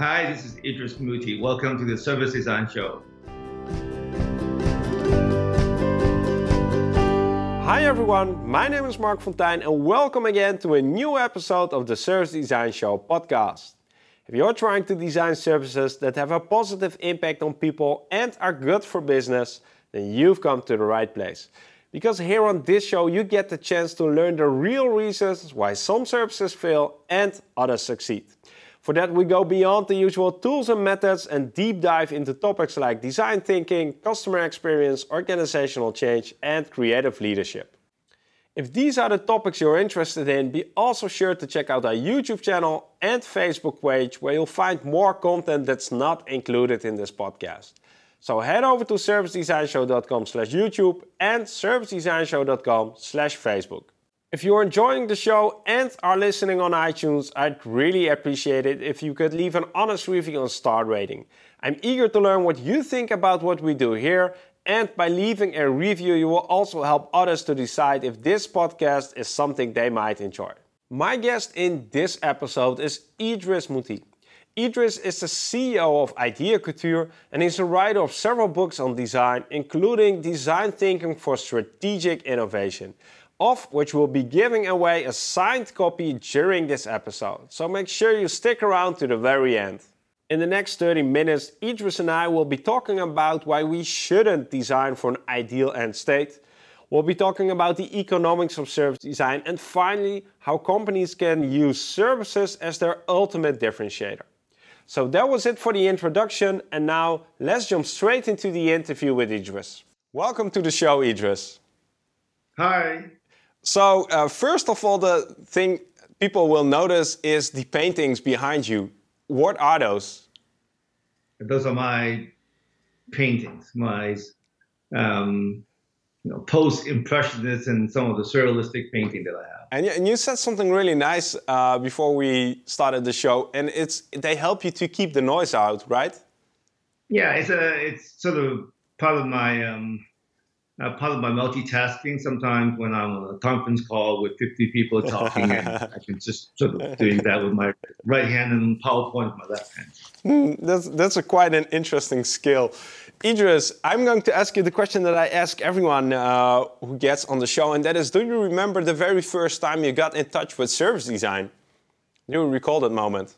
Hi, this is Idris Mootee. Welcome to the Service Design Show. Hi everyone, my name is Marc Fonteijn and welcome again to a new episode of the Service Design Show podcast. If you're trying to design services that have a positive impact on people and are good for business, then you've come to the right place. Because here on this show, you get the chance to learn the real reasons why some services fail and others succeed. For that, we go beyond the usual tools and methods and deep dive into topics like design thinking, customer experience, organizational change, and creative leadership. If these are the topics you're interested in, be also sure to check out our YouTube channel and Facebook page where you'll find more content that's not included in this podcast. So head over to servicedesignshow.com slash YouTube and servicedesignshow.com slash Facebook. If you're enjoying the show and are listening on iTunes, I'd really appreciate it if you could leave an honest review and star rating. I'm eager to learn what you think about what we do here, and by leaving a review, you will also help others to decide if this podcast is something they might enjoy. My guest in this episode is Idris Mootee. Idris is the CEO of Idea Couture and he's a writer of several books on design, including Design Thinking for Strategic Innovation, of which we'll be giving away a signed copy during this episode. So make sure you stick around to the very end. In the next 30 minutes, Idris and I will be talking about why we shouldn't design for an ideal end state. We'll be talking about the economics of service design and finally, how companies can use services as their ultimate differentiator. So that was it for the introduction, and now let's jump straight into the interview with Idris. Welcome to the show, Idris. Hi. So, uh, first of all, the thing people will notice is the paintings behind you. What are those? Those are my paintings, my um, you know, post-impressionist and some of the surrealistic painting that I have. And you, and you said something really nice uh, before we started the show, and it's they help you to keep the noise out, right? Yeah, it's a it's sort of part of my um, uh, part of my multitasking. Sometimes when I'm on a conference call with 50 people talking, and I can just sort of doing that with my right hand and PowerPoint with my left hand. Mm, that's that's a quite an interesting skill. Idris, I'm going to ask you the question that I ask everyone uh, who gets on the show, and that is Do you remember the very first time you got in touch with service design? Do you recall that moment?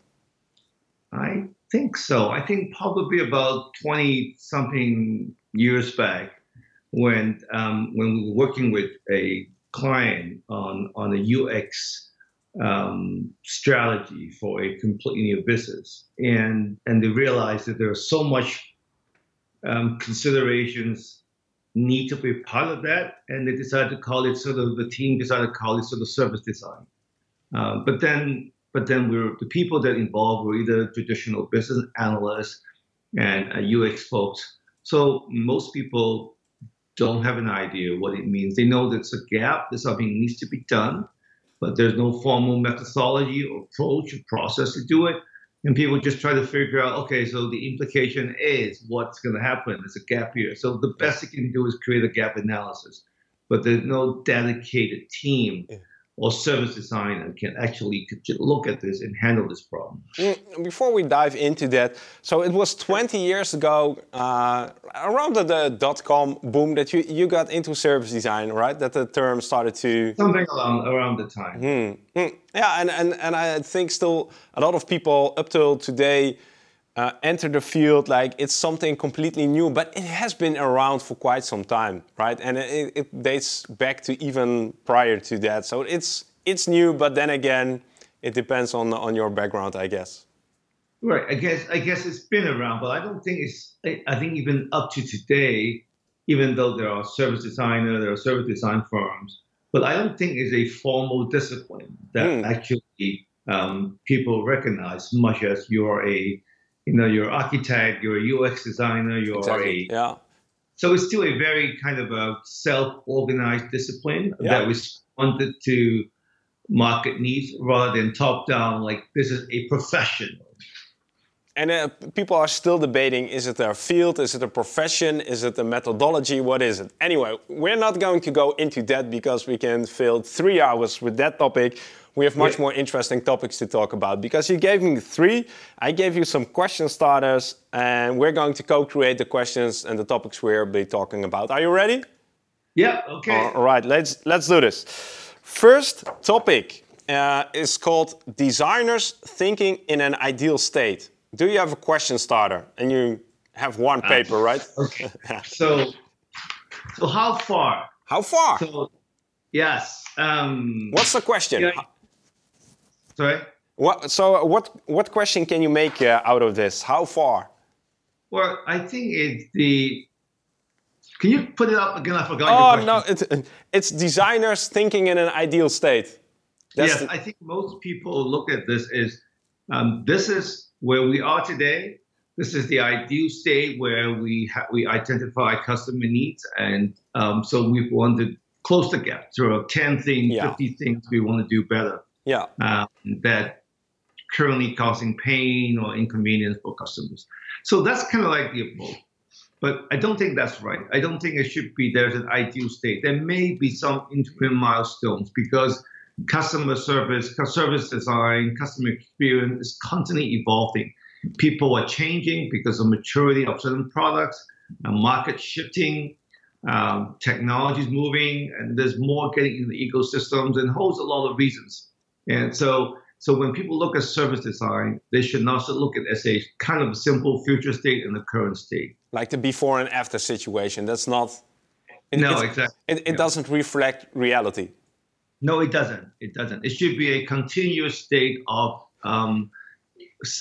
I think so. I think probably about 20 something years back when, um, when we were working with a client on, on a UX um, strategy for a completely new business. And, and they realized that there was so much um, considerations need to be part of that, and they decided to call it sort of the team decided to call it sort of service design. Uh, but then, but then we are the people that involved were either traditional business analysts and uh, UX folks. So most people don't have an idea what it means. They know there's a gap, that something needs to be done, but there's no formal methodology or approach or process to do it. And people just try to figure out, okay, so the implication is what's going to happen. There's a gap here. So the best you can do is create a gap analysis, but there's no dedicated team yeah. Or service design and can actually look at this and handle this problem. Mm, before we dive into that, so it was 20 years ago, uh, around the, the dot com boom, that you, you got into service design, right? That the term started to something around around the time. Mm, mm. Yeah, and, and, and I think still a lot of people up till today uh, enter the field like it's something completely new, but it has been around for quite some time, right? And it, it dates back to even prior to that. So it's it's new, but then again, it depends on on your background, I guess. Right. I guess I guess it's been around, but I don't think it's. I think even up to today, even though there are service designer, there are service design firms, but I don't think it's a formal discipline that mm. actually um, people recognize much as you're a, you know, you're architect, you're a UX designer, you're exactly. a, yeah. So it's still a very kind of a self-organized discipline yeah. that responded to market needs rather than top-down. Like this is a profession and uh, people are still debating is it a field, is it a profession, is it a methodology, what is it? Anyway, we're not going to go into that because we can fill three hours with that topic. We have much Yeah. more interesting topics to talk about because you gave me three. I gave you some question starters, and we're going to co-create the questions and the topics we'll be talking about. Are you ready? Yeah. Okay. All right, let's let's do this. First topic uh, is called designers thinking in an ideal state. Do you have a question starter? And you have one paper, right? Okay. So, so how far? How far? So, yes. Um, What's the question? Sorry. What, so what what question can you make uh, out of this? How far? Well, I think it's the. Can you put it up again? I forgot. Oh your no, it's it's designers thinking in an ideal state. That's yes, the- I think most people look at this as um, this is where we are today. This is the ideal state where we ha- we identify customer needs, and um, so we want to close the gap. There are ten things, Yeah. fifty things we want to do better yeah. um, that currently causing pain or inconvenience for customers. So that's kind of like the approach. But I don't think that's right. I don't think it should be there's an ideal state. There may be some interim milestones because customer service, service design, customer experience is constantly evolving. People are changing because of maturity of certain products, market shifting, um, technology is moving, and there's more getting in the ecosystems and holds a lot of reasons. And so, so when people look at service design, they should also look at it as a kind of simple future state and the current state. Like the before and after situation. That's not. It, No, exactly. It, it Yeah. doesn't reflect reality. No, it doesn't. It doesn't. It should be a continuous state of um,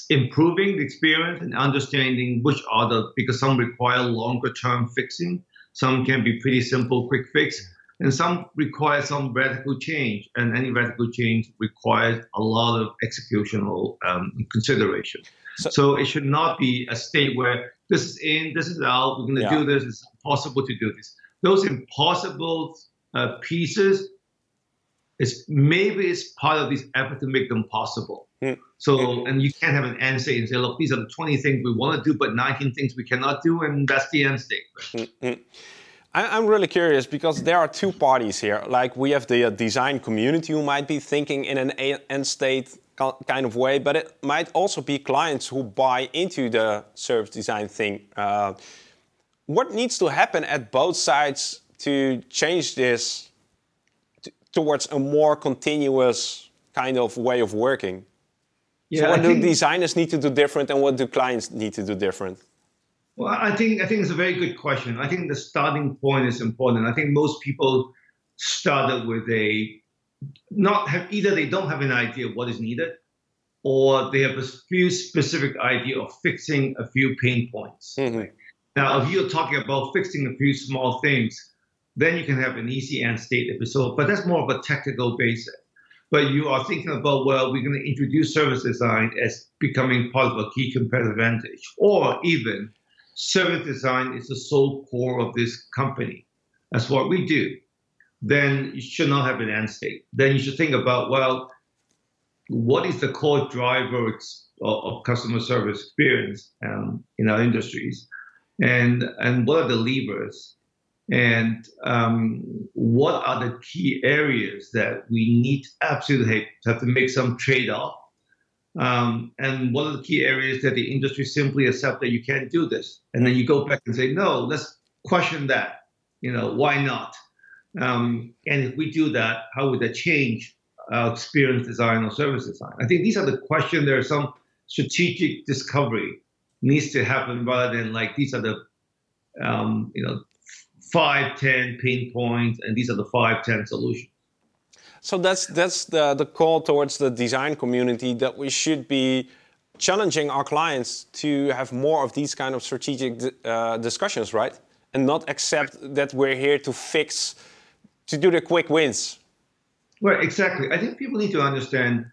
improving the experience and understanding which are the because some require longer term fixing, some can be pretty simple, quick fix, and some require some radical change. And any radical change requires a lot of executional um, consideration. So- So, it should not be a state where this is in, this is out. We're going to Yeah. do this. It's impossible to do this. Those impossible uh, pieces it's maybe it's part of this effort to make them possible. Hmm. So, and you can't have an end state and say, look, these are the 20 things we want to do, but 19 things we cannot do, and that's the end state. I, I'm really curious because there are two parties here. Like we have the uh, design community who might be thinking in an end state kind of way, but it might also be clients who buy into the service design thing. Uh, what needs to happen at both sides to change this towards a more continuous kind of way of working? so I what do think- designers need to do different and what do clients need to do different? Well, I think I think it's a very good question. I think the starting point is important. I think most people started with a not have either they don't have an idea of what is needed, or they have a few specific idea of fixing a few pain points. Mhm. Now, if you're talking about fixing a few small things, then you can have an easy end state episode, but that's more of a technical basis. But you are thinking about, well, we're going to introduce service design as becoming part of a key competitive advantage, or even service design is the sole core of this company. That's what we do. Then you should not have an end state. Then you should think about, well, what is the core driver of, customer service experience um, in our industries? and and what are the levers and um, what are the key areas that we need absolutely have to make some trade-off um, and one of the key areas that the industry simply accept that you can't do this. And then you go back and say no let's question that. You know why not? Um, and if we do that how would that change our experience design or service design? I think these are the questions there are some strategic discovery needs to happen rather than like these are the um, you know five ten pain points and these are the five ten solutions So that's that's the the call towards the design community that we should be challenging our clients to have more of these kind of strategic uh, discussions, right? And not accept that we're here to fix, to do the quick wins. right exactly i think people need to understand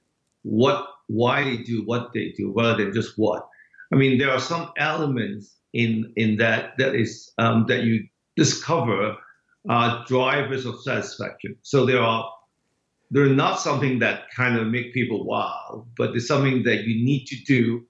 what why they do what they do rather than just what i mean there are some elements in in that that is um, that you discover are drivers of satisfaction so there are they're not something that kind of make people wow, but it's something that you need to do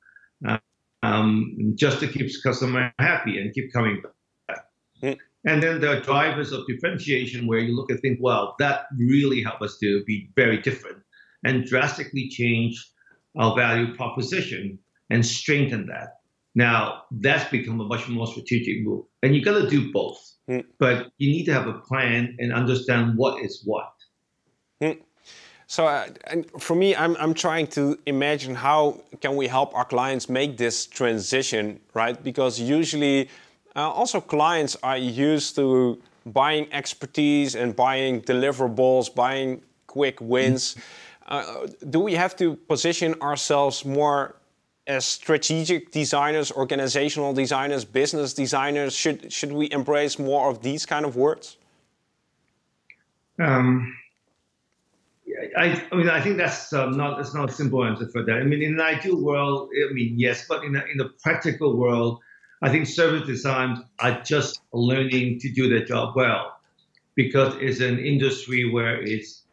um, just to keep customer happy and keep coming back. Mm. And then there are drivers of differentiation where you look and think, well, that really help us to be very different. and drastically change our value proposition and strengthen that. Now that's become a much more strategic move, and you got to do both. Mm. But you need to have a plan and understand what is what. So, uh, for me, I'm, I'm trying to imagine how can we help our clients make this transition, right? Because usually, uh, also clients are used to buying expertise and buying deliverables, buying quick wins. Mm. Uh, do we have to position ourselves more as strategic designers, organizational designers, business designers? Should should we embrace more of these kind of words? Um, I, I mean, I think that's um, not that's not a simple answer for that. I mean, in an ideal world, I mean, yes, but in the, in the practical world, I think service designs are just learning to do their job well because it's an industry where it's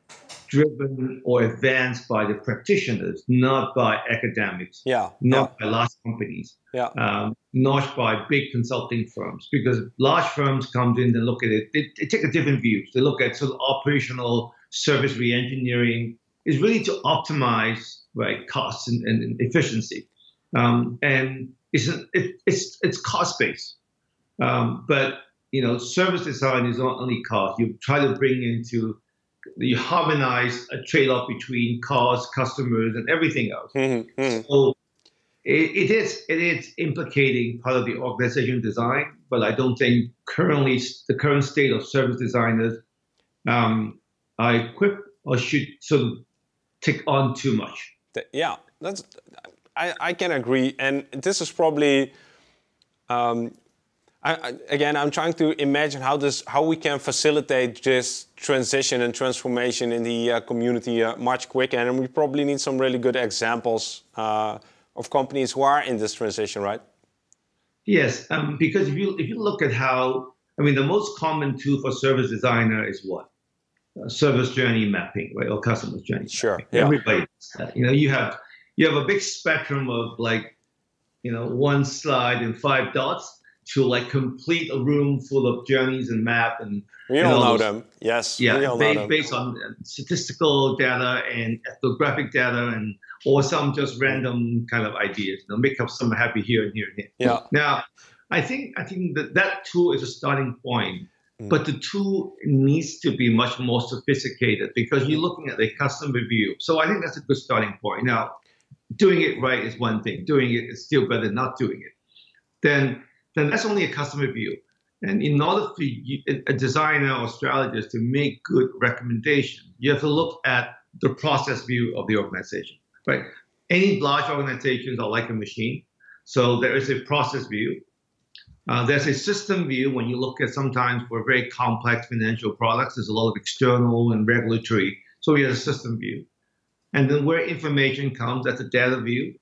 driven or advanced by the practitioners, not by academics, yeah, not yeah. by large companies, yeah. Um, not by big consulting firms. Because large firms come in and look at it, they, they take a different view. They look at sort of operational service reengineering is really to optimize right costs and, and efficiency, um, and it's it, it's it's cost based, um, but you know service design is not only cost. You try to bring into you harmonize a trade-off between cost, customers, and everything else. Mm-hmm, mm-hmm. So it, it is it is implicating part of the organization design, but I don't think currently the current state of service designers um, are equipped or should sort of take on too much. Yeah, that's I, I can agree, and this is probably. Um, I, again, I'm trying to imagine how this, how we can facilitate this transition and transformation in the uh, community uh, much quicker. And we probably need some really good examples uh, of companies who are in this transition, right? Yes, um, because if you if you look at how, I mean, the most common tool for service designer is what? Uh, service journey mapping, right, or customer journey. Sure. Mapping. Yeah. Everybody, you know, you have you have a big spectrum of like, you know, one slide and five dots to like complete a room full of journeys and map and we all know them. Yes. Yeah, based, based on statistical data and ethnographic data and or some just random kind of ideas. You know, make up some happy here and here and here. Yeah. Now, I think I think that that tool is a starting point. Mm. but the tool needs to be much more sophisticated because you're mm-hmm. looking at a custom review. So I think that's a good starting point. Now, doing it right is one thing. Doing it is still better than not doing it. Then then that's only a customer view. And in order for you, a designer or strategist to make good recommendations, you have to look at the process view of the organization, right? Any large organizations are like a machine. So there is a process view. Uh, there's a system view when you look at sometimes for very complex financial products, there's a lot of external and regulatory. So we have a system view. And then where information comes, that's a data view.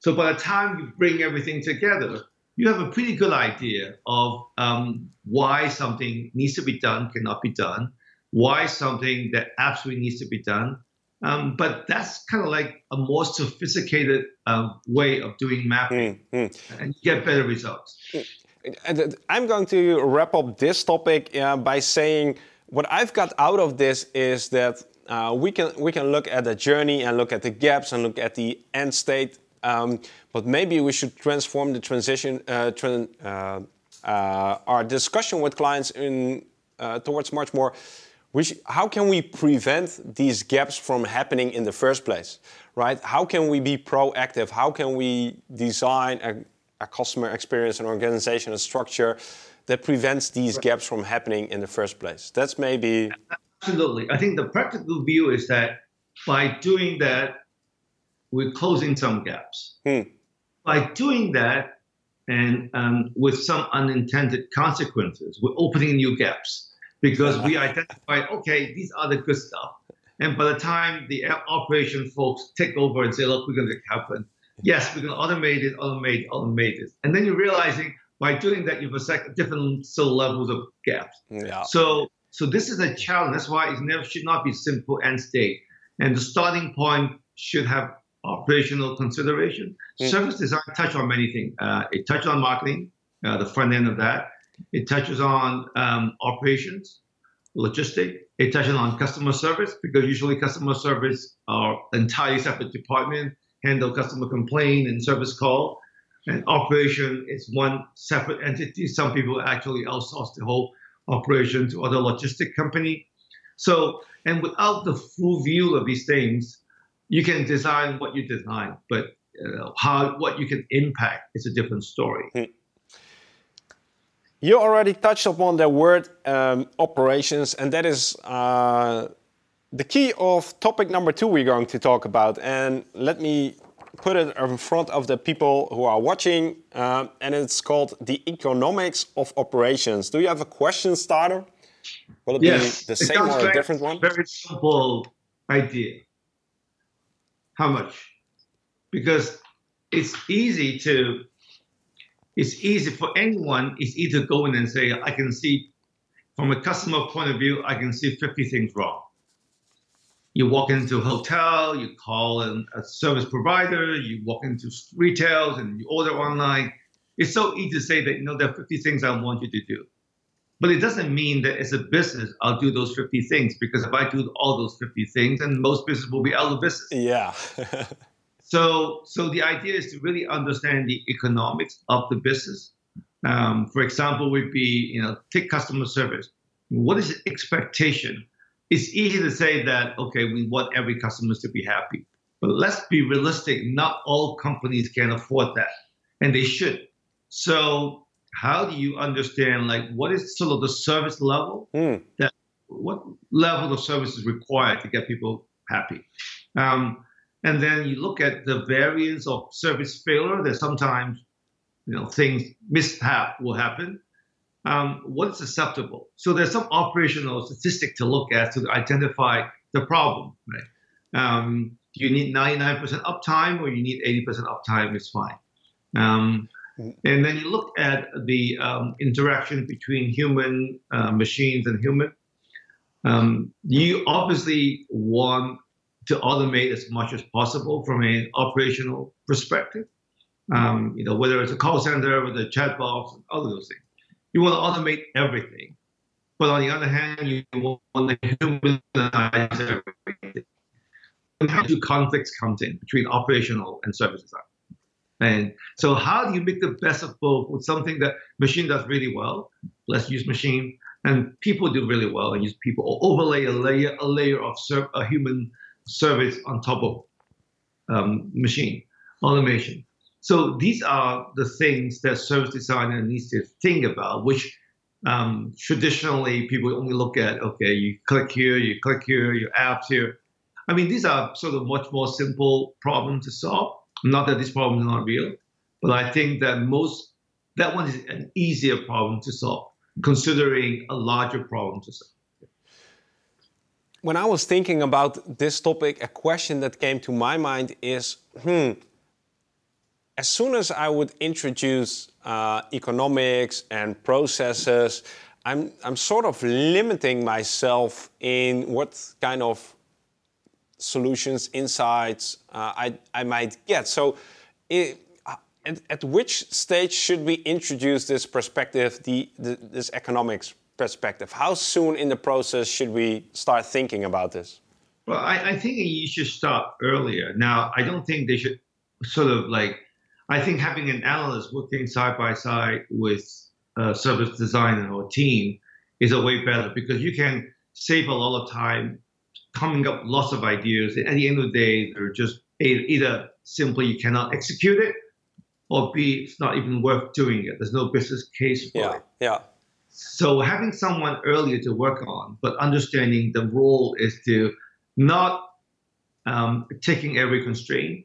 So by the time you bring everything together, you have a pretty good idea of um, why something needs to be done, cannot be done, why something that absolutely needs to be done. Um, but that's kind of like a more sophisticated uh, way of doing mapping, mm-hmm. and you get better results. I'm going to wrap up this topic uh, by saying what I've got out of this is that uh, we can we can look at the journey and look at the gaps and look at the end state um, but maybe we should transform the transition, uh, uh, uh, our discussion with clients in uh, towards much more. how can we prevent these gaps from happening in the first place, right? How can we be proactive? How can we design a, customer experience, an organization, a structure that prevents these gaps from happening in the first place? That's maybe. Absolutely. I think the practical view is that by doing that, we're closing some gaps. Hmm. By doing that, and um, with some unintended consequences, we're opening new gaps because we identified, okay, these are the good stuff. And by the time the operation folks take over and say, look, we're going to happen. Yes, we're going to automate it, automate, automate it. And then you're realizing by doing that, you've a different so levels of gaps. Yeah. So, so this is a challenge. That's why it never should not be simple end state. And the starting point should have operational consideration. Mm. Service design touch on many things. Uh, it touches on marketing, uh, the front end of that. It touches on um, operations, logistics. It touches on customer service because usually customer service are entirely separate department, handle customer complaint and service call. And operation is one separate entity. Some people actually outsource the whole operation to other logistic company. So, and without the full view of these things, you can design what you design, but uh, how what you can impact is a different story. Hmm. You already touched upon the word um, operations, and that is uh, the key of topic number two we're going to talk about. And let me put it in front of the people who are watching, uh, and it's called the economics of operations. Do you have a question starter? Will it yes. be the same or a different one? Very simple idea. How much? Because it's easy to it's easy for anyone, it's easy to go in and say, I can see from a customer point of view, I can see 50 things wrong. You walk into a hotel, you call an, a service provider, you walk into retail and you order online. It's so easy to say that, you know, there are 50 things I want you to do. But it doesn't mean that as a business, I'll do those 50 things because if I do all those 50 things, then most business will be out of business. Yeah. So, so the idea is to really understand the economics of the business. Um, for example, would be you know take customer service. What is the expectation? It's easy to say that okay, we want every customer to be happy, but let's be realistic. Not all companies can afford that, and they should. So, how do you understand like what is sort of the service level mm. that what level of service is required to get people happy? Um, and then you look at the variance of service failure that sometimes you know things mishap will happen um, what's acceptable? So there's some operational statistic to look at to identify the problem right? Um, do you need 99% uptime or you need 80% uptime is fine. Um, and then you look at the um, interaction between human uh, machines and human. Um, you obviously want to automate as much as possible from an operational perspective. Um, you know, whether it's a call center, with a chat box, all of those things. You want to automate everything. But on the other hand, you want to humanize everything. And how do conflicts come in between operational and service design? And so how do you make the best of both with something that machine does really well? Let's use machine. And people do really well and use people or overlay a layer, a layer of a human service on top of um, machine automation. So these are the things that service designer needs to think about, which um, traditionally people only look at, okay, you click here, you click here, your apps here. I mean, these are sort of much more simple problems to solve. Not that these problems are not real, but I think that most, that one is an easier problem to solve, considering a larger problem to solve when I was thinking about this topic, a question that came to my mind is hmm, as soon as I would introduce uh, economics and processes, I'm, I'm sort of limiting myself in what kind of solutions, insights uh, I, I might get. So, it, at, at, which stage should we introduce this perspective, the, the, this economics perspective? How soon in the process should we start thinking about this? Well, I, I think you should start earlier. Now, I don't think they should sort of like, I think having an analyst working side by side with a service designer or team is a way better because you can save a lot of time coming up lots of ideas. And at the end of the day, they're just either simply you cannot execute it or B, it's not even worth doing it. There's no business case for yeah, it. Yeah. So having someone earlier to work on, but understanding the role is to not um, taking every constraint.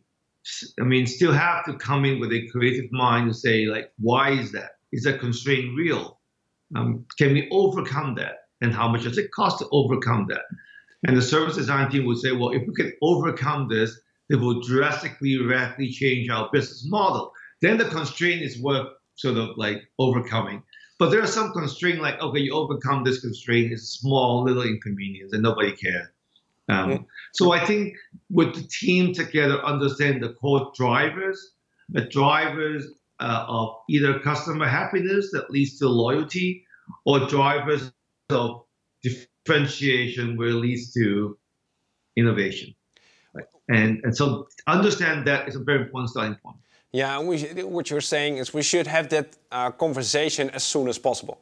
I mean, still have to come in with a creative mind to say, like, why is that? Is that constraint real? Um, can we overcome that? And how much does it cost to overcome that? And the service design team would say, well, if we can overcome this, it will drastically, radically change our business model. Then the constraint is worth sort of like overcoming. But there are some constraints like, okay, you overcome this constraint, it's small little inconvenience and nobody cares. Um. So I think with the team together, understand the core drivers, the drivers uh, of either customer happiness that leads to loyalty or drivers of differentiation where it leads to innovation. And, and so understand that is a very important starting point. Yeah, we, what you're saying is we should have that uh, conversation as soon as possible.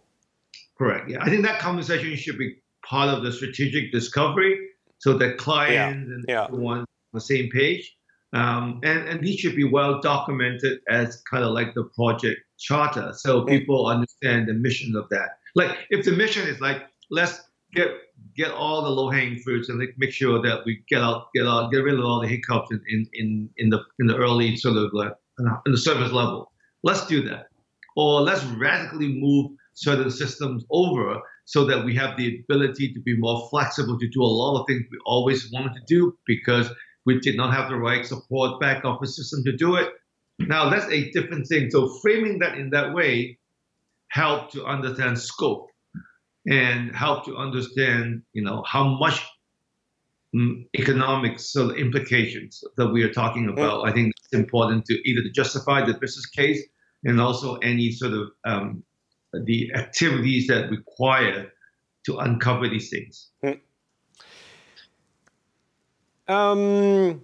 Correct. Yeah, I think that conversation should be part of the strategic discovery so that clients yeah. and yeah. everyone on the same page. Um, and, and these should be well documented as kind of like the project charter so mm. people understand the mission of that. Like if the mission is like, let's get get all the low hanging fruits and like make sure that we get out get out get rid of all the hiccups in, in, in, in the in the early sort of like in the service level. Let's do that. Or let's radically move certain systems over so that we have the ability to be more flexible to do a lot of things we always wanted to do because we did not have the right support back office system to do it. Now that's a different thing. So framing that in that way help to understand scope and help to understand, you know, how much mm, economic sort of implications that we are talking about. I think it's important to either to justify the business case and also any sort of um, the activities that require to uncover these things. Um,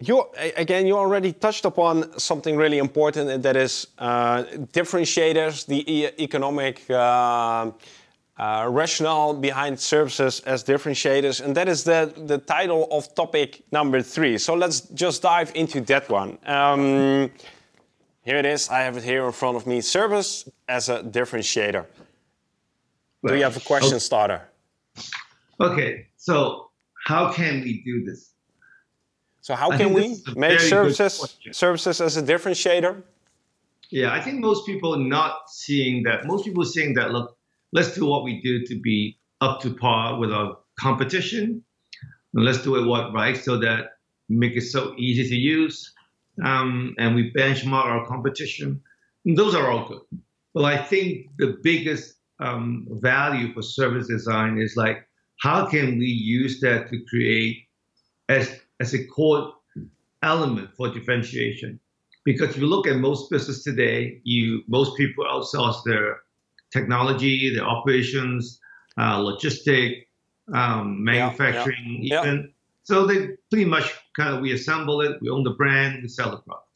you again, you already touched upon something really important, and that is uh, differentiators, the e economic uh, uh, rationale behind services as differentiators, and that is the the title of topic number three. So let's just dive into that one. Um, here it is. I have it here in front of me. Service as a differentiator. Do you have a question okay. starter? Okay, so how can we do this? So how can we make services services as a differentiator? Yeah, I think most people not seeing that. Most people seeing that. Look, let's do what we do to be up to par with our competition. And let's do it what right so that make it so easy to use um, and we benchmark our competition. And those are all good. But I think the biggest um, value for service design is like, how can we use that to create as, as a core element for differentiation? Because if you look at most business today, you most people outsource their technology, their operations, uh, logistic, um, manufacturing, yeah, yeah, even. Yeah. So they pretty much kind of we assemble it, we own the brand, we sell the product.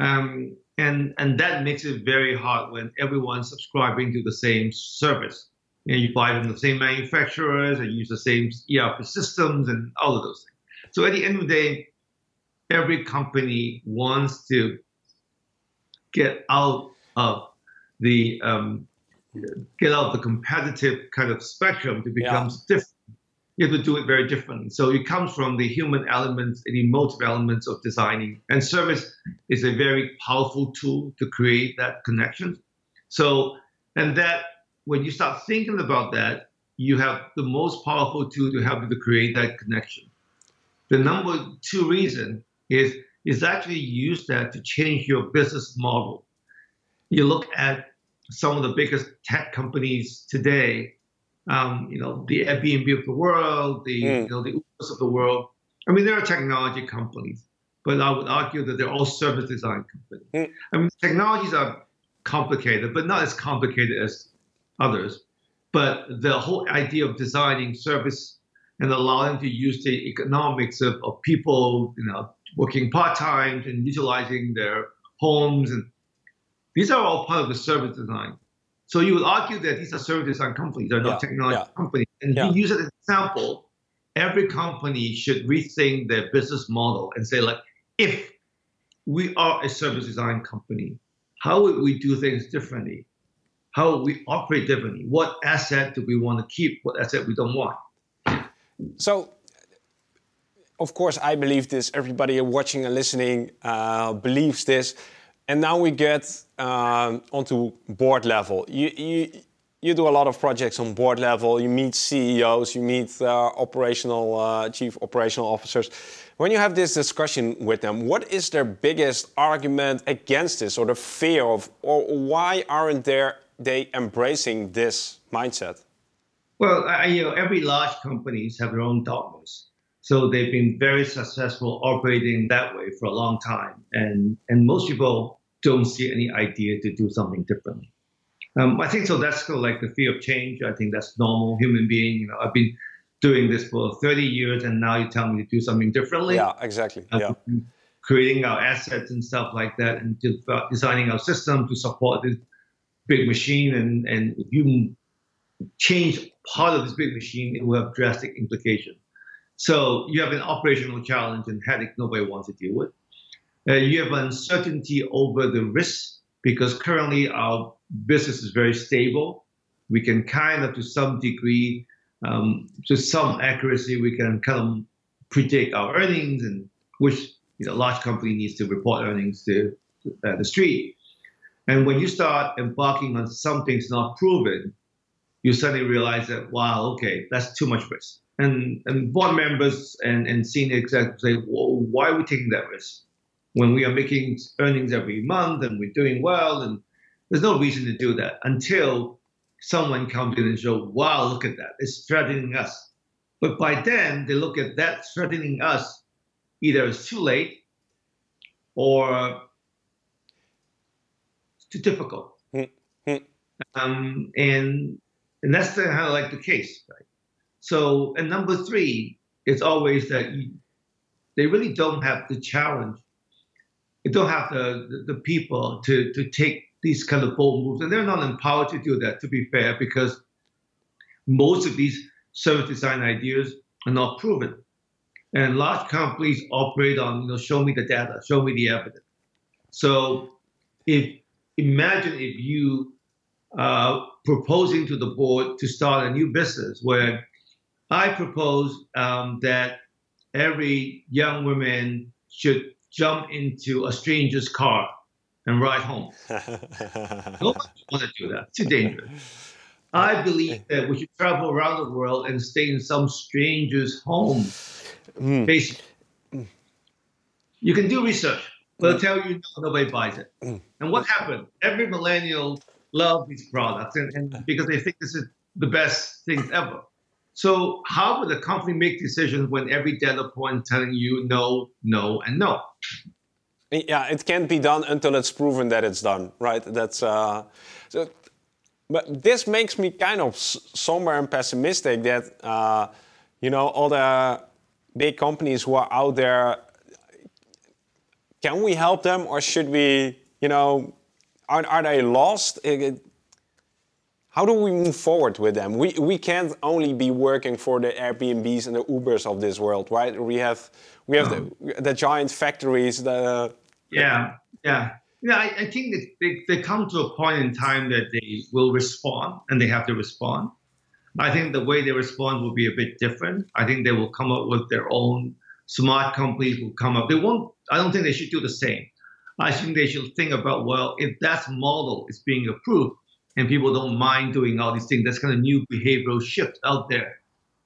Um, and, and that makes it very hard when everyone's subscribing to the same service. You, know, you buy from the same manufacturers and use the same ERP systems and all of those things. So at the end of the day, every company wants to get out of the um, get out of the competitive kind of spectrum to become yeah. different you have to do it very differently. So it comes from the human elements and emotive elements of designing. And service is a very powerful tool to create that connection. So, and that when you start thinking about that, you have the most powerful tool to help you to create that connection. The number two reason is is actually use that to change your business model. You look at some of the biggest tech companies today, um, you know, the Airbnb of the world, the mm. you know, the Ubers of the world. I mean, there are technology companies, but I would argue that they're all service design companies. Mm. I mean, technologies are complicated, but not as complicated as others. But the whole idea of designing service and allowing to use the economics of, of people, you know, working part time and utilizing their homes, and these are all part of the service design. So you would argue that these are service design companies, they're not yeah, technology yeah. companies. And yeah. you use it as an example, every company should rethink their business model and say, like, if we are a service design company, how would we do things differently? How would we operate differently? What asset do we want to keep? What asset we don't want? So, of course, I believe this. Everybody watching and listening uh, believes this. And now we get um, onto board level. You, you, you do a lot of projects on board level. You meet CEOs, you meet uh, operational uh, chief operational officers. When you have this discussion with them, what is their biggest argument against this, or the fear of, or why aren't they embracing this mindset? Well, I, you know, every large companies have their own dogmas. So they've been very successful operating that way for a long time. And, and most people don't see any idea to do something differently. Um, I think so. That's kind of like the fear of change. I think that's normal human being. You know, I've been doing this for 30 years, and now you tell me to do something differently. Yeah, exactly. Yeah. Creating our assets and stuff like that, and designing our system to support this big machine. And, and if you change part of this big machine, it will have drastic implications. So you have an operational challenge and headache nobody wants to deal with. Uh, you have uncertainty over the risk because currently our business is very stable. We can kind of, to some degree, um, to some accuracy, we can kind of predict our earnings and which you know, large company needs to report earnings to uh, the street. And when you start embarking on something that's not proven, you suddenly realize that, wow, okay, that's too much risk. And, and board members and, and senior executives say, well, why are we taking that risk? When we are making earnings every month and we're doing well, and there's no reason to do that until someone comes in and shows, wow, look at that. It's threatening us. But by then, they look at that threatening us either it's too late or it's too difficult. Mm-hmm. Um, and and that's kind of like the case, right? So, and number three, it's always that you, they really don't have the challenge. Don't have the, the, the people to, to take these kind of bold moves. And they're not empowered to do that, to be fair, because most of these service design ideas are not proven. And large companies operate on, you know, show me the data, show me the evidence. So if imagine if you uh, proposing to the board to start a new business where I propose um, that every young woman should jump into a stranger's car and ride home. Nobody want to do that. It's too dangerous. I believe that we should travel around the world and stay in some stranger's home. Mm. Basically, you can do research. But they'll tell you no, nobody buys it. Mm. And what happened? Every millennial love these products and, and because they think this is the best things ever. So how would a company make decisions when every data point telling you no, no, and no? Yeah, it can't be done until it's proven that it's done, right? That's uh, so. But this makes me kind of somber and pessimistic that uh, you know all the big companies who are out there. Can we help them, or should we, you know, are, are they lost? How do we move forward with them? We, we can't only be working for the Airbnbs and the Ubers of this world, right? We have we have no. the, the giant factories. The yeah, yeah, yeah. I, I think that they, they come to a point in time that they will respond, and they have to respond. I think the way they respond will be a bit different. I think they will come up with their own smart companies will come up. They won't. I don't think they should do the same. I think they should think about, well, if that model is being approved and people don't mind doing all these things, that's kind of new behavioral shift out there.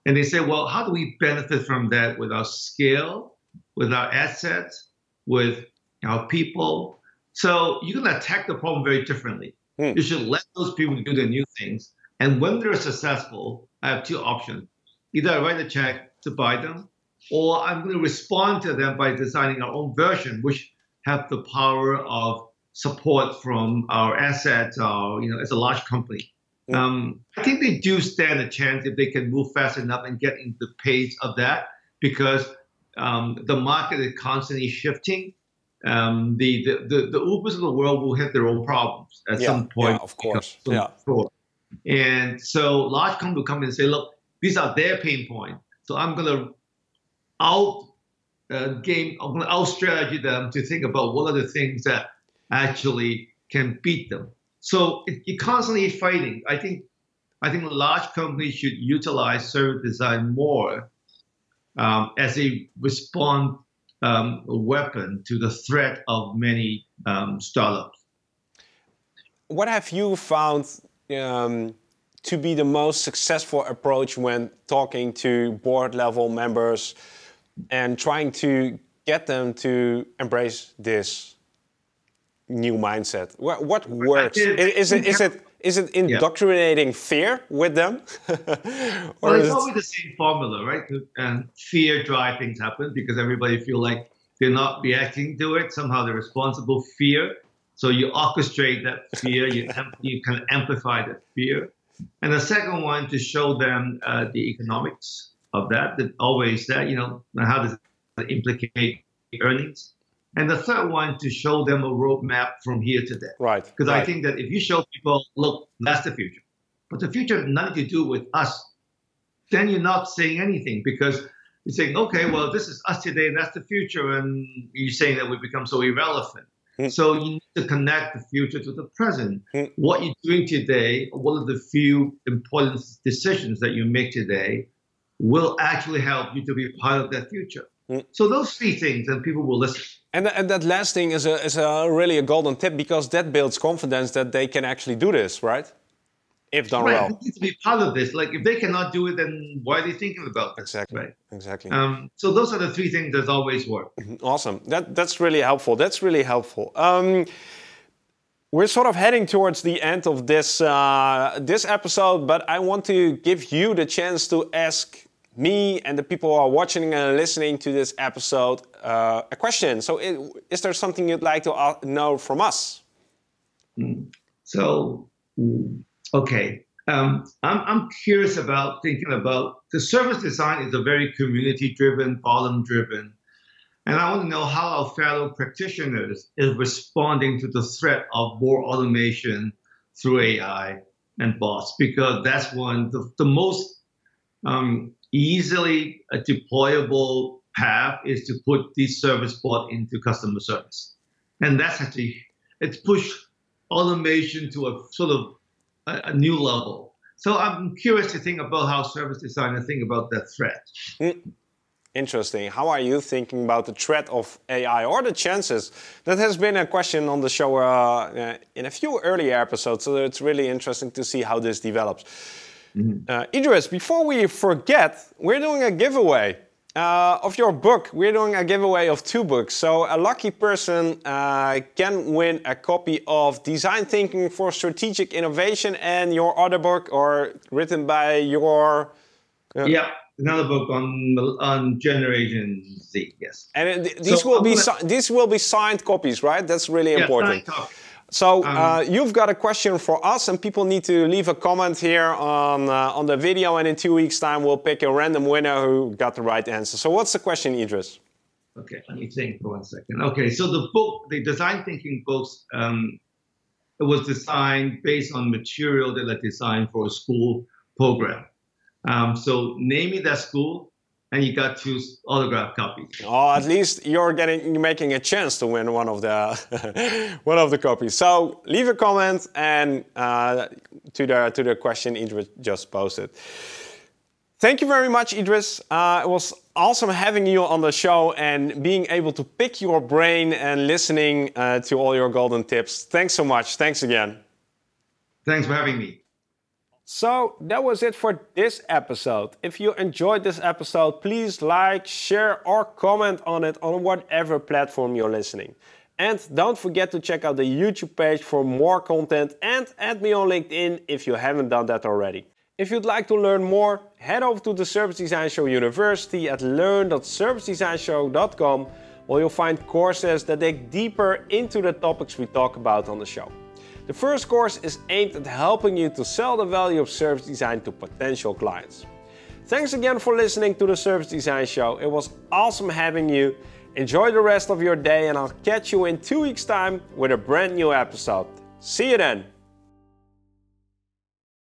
And they say, well, how do we benefit from that with our scale, with our assets, with our people? So you can attack the problem very differently. Hmm. You should let those people do the new things. And when they're successful, I have two options. Either I write a check to buy them, or I'm going to respond to them by designing our own version, which have the power of support from our assets, or you know, as a large company. Um, I think they do stand a chance if they can move fast enough and get into the pace of that, because um, the market is constantly shifting. Um, the, the, the the Ubers of the world will have their own problems at yeah, some point. Yeah, of course. Yeah. And so large companies will come in and say, look, these are their pain points. So I'm going to out uh, game, I'm going to out strategy them to think about what are the things that actually can beat them. So you're constantly fighting. I think I think large companies should utilize service design more um, as a response um, weapon to the threat of many um, startups. What have you found um, to be the most successful approach when talking to board level members? and trying to get them to embrace this new mindset. What, what works? Is it, is it is it indoctrinating yeah. fear with them? well, it's always the same formula, right? And fear drive things happen because everybody feel like they're not reacting to it. Somehow they're responsible. Fear. So you orchestrate that fear. you you can amplify that fear. And the second one to show them uh, the economics of that. That always that you know how does it implicate earnings? And the third one to show them a roadmap from here to there. Right. Because right. I think that if you show people, look, that's the future, but the future has nothing to do with us, then you're not saying anything because you're saying, okay, well, this is us today, and that's the future, and you're saying that we become so irrelevant. Hmm. So you need to connect the future to the present. Hmm. What you're doing today, one of the few important decisions that you make today, will actually help you to be part of that future. Hmm. So those three things, and people will listen. And, and that last thing is a, is a really a golden tip because that builds confidence that they can actually do this, right? if done right. well. They need to be part of this. Like if they cannot do it, then why are they thinking about this? Exactly. Right. Exactly. Um, so those are the three things that always work. Mm-hmm. Awesome. That that's really helpful. That's really helpful. Um, we're sort of heading towards the end of this uh, this episode, but I want to give you the chance to ask me and the people who are watching and listening to this episode uh, a question. So, it, is there something you'd like to uh, know from us? Mm. So, Okay. Um, I'm, I'm curious about thinking about the service design is a very community driven, problem driven. And I want to know how our fellow practitioners is responding to the threat of more automation through AI and bots, because that's one the, the most um, easily deployable path is to put this service bot into customer service. And that's actually, it's pushed automation to a sort of a, a new level. So I'm curious to think about how service designers think about that threat. Mm. Interesting. How are you thinking about the threat of AI or the chances? That has been a question on the show uh, uh, in a few earlier episodes, so it's really interesting to see how this develops. Mm-hmm. Uh, Idris, before we forget, we're doing a giveaway uh, of your book. We're doing a giveaway of two books. So a lucky person uh, can win a copy of Design Thinking for Strategic Innovation and your other book, or written by your. Uh, yeah, another book on on Generation Z. Yes. And these so will be gonna... these will be signed copies, right? That's really yeah, important. So um, uh, you've got a question for us, and people need to leave a comment here on uh, on the video, and in two weeks' time we'll pick a random winner who got the right answer. So what's the question, Idris? Okay, let me think for one second. Okay, so the book, the design thinking books, um, it was designed based on material that I designed for a school program. Um, so name me that school, and you got two autograph copies. Oh, at least you're getting you're making a chance to win one of the one of the copies. So leave a comment and uh, to the to the question Idris just posted. Thank you very much, Idris. Uh, it was awesome having you on the show and being able to pick your brain and listening uh, to all your golden tips. Thanks so much. Thanks again. Thanks for having me. So that was it for this episode. If you enjoyed this episode, please like, share, or comment on it on whatever platform you're listening. And don't forget to check out the YouTube page for more content and add me on LinkedIn if you haven't done that already. If you'd like to learn more, head over to the Service Design Show University at learn.servicedesignshow.com where you'll find courses that dig deeper into the topics we talk about on the show. The first course is aimed at helping you to sell the value of service design to potential clients. Thanks again for listening to the Service Design Show. It was awesome having you. Enjoy the rest of your day, and I'll catch you in two weeks' time with a brand new episode. See you then.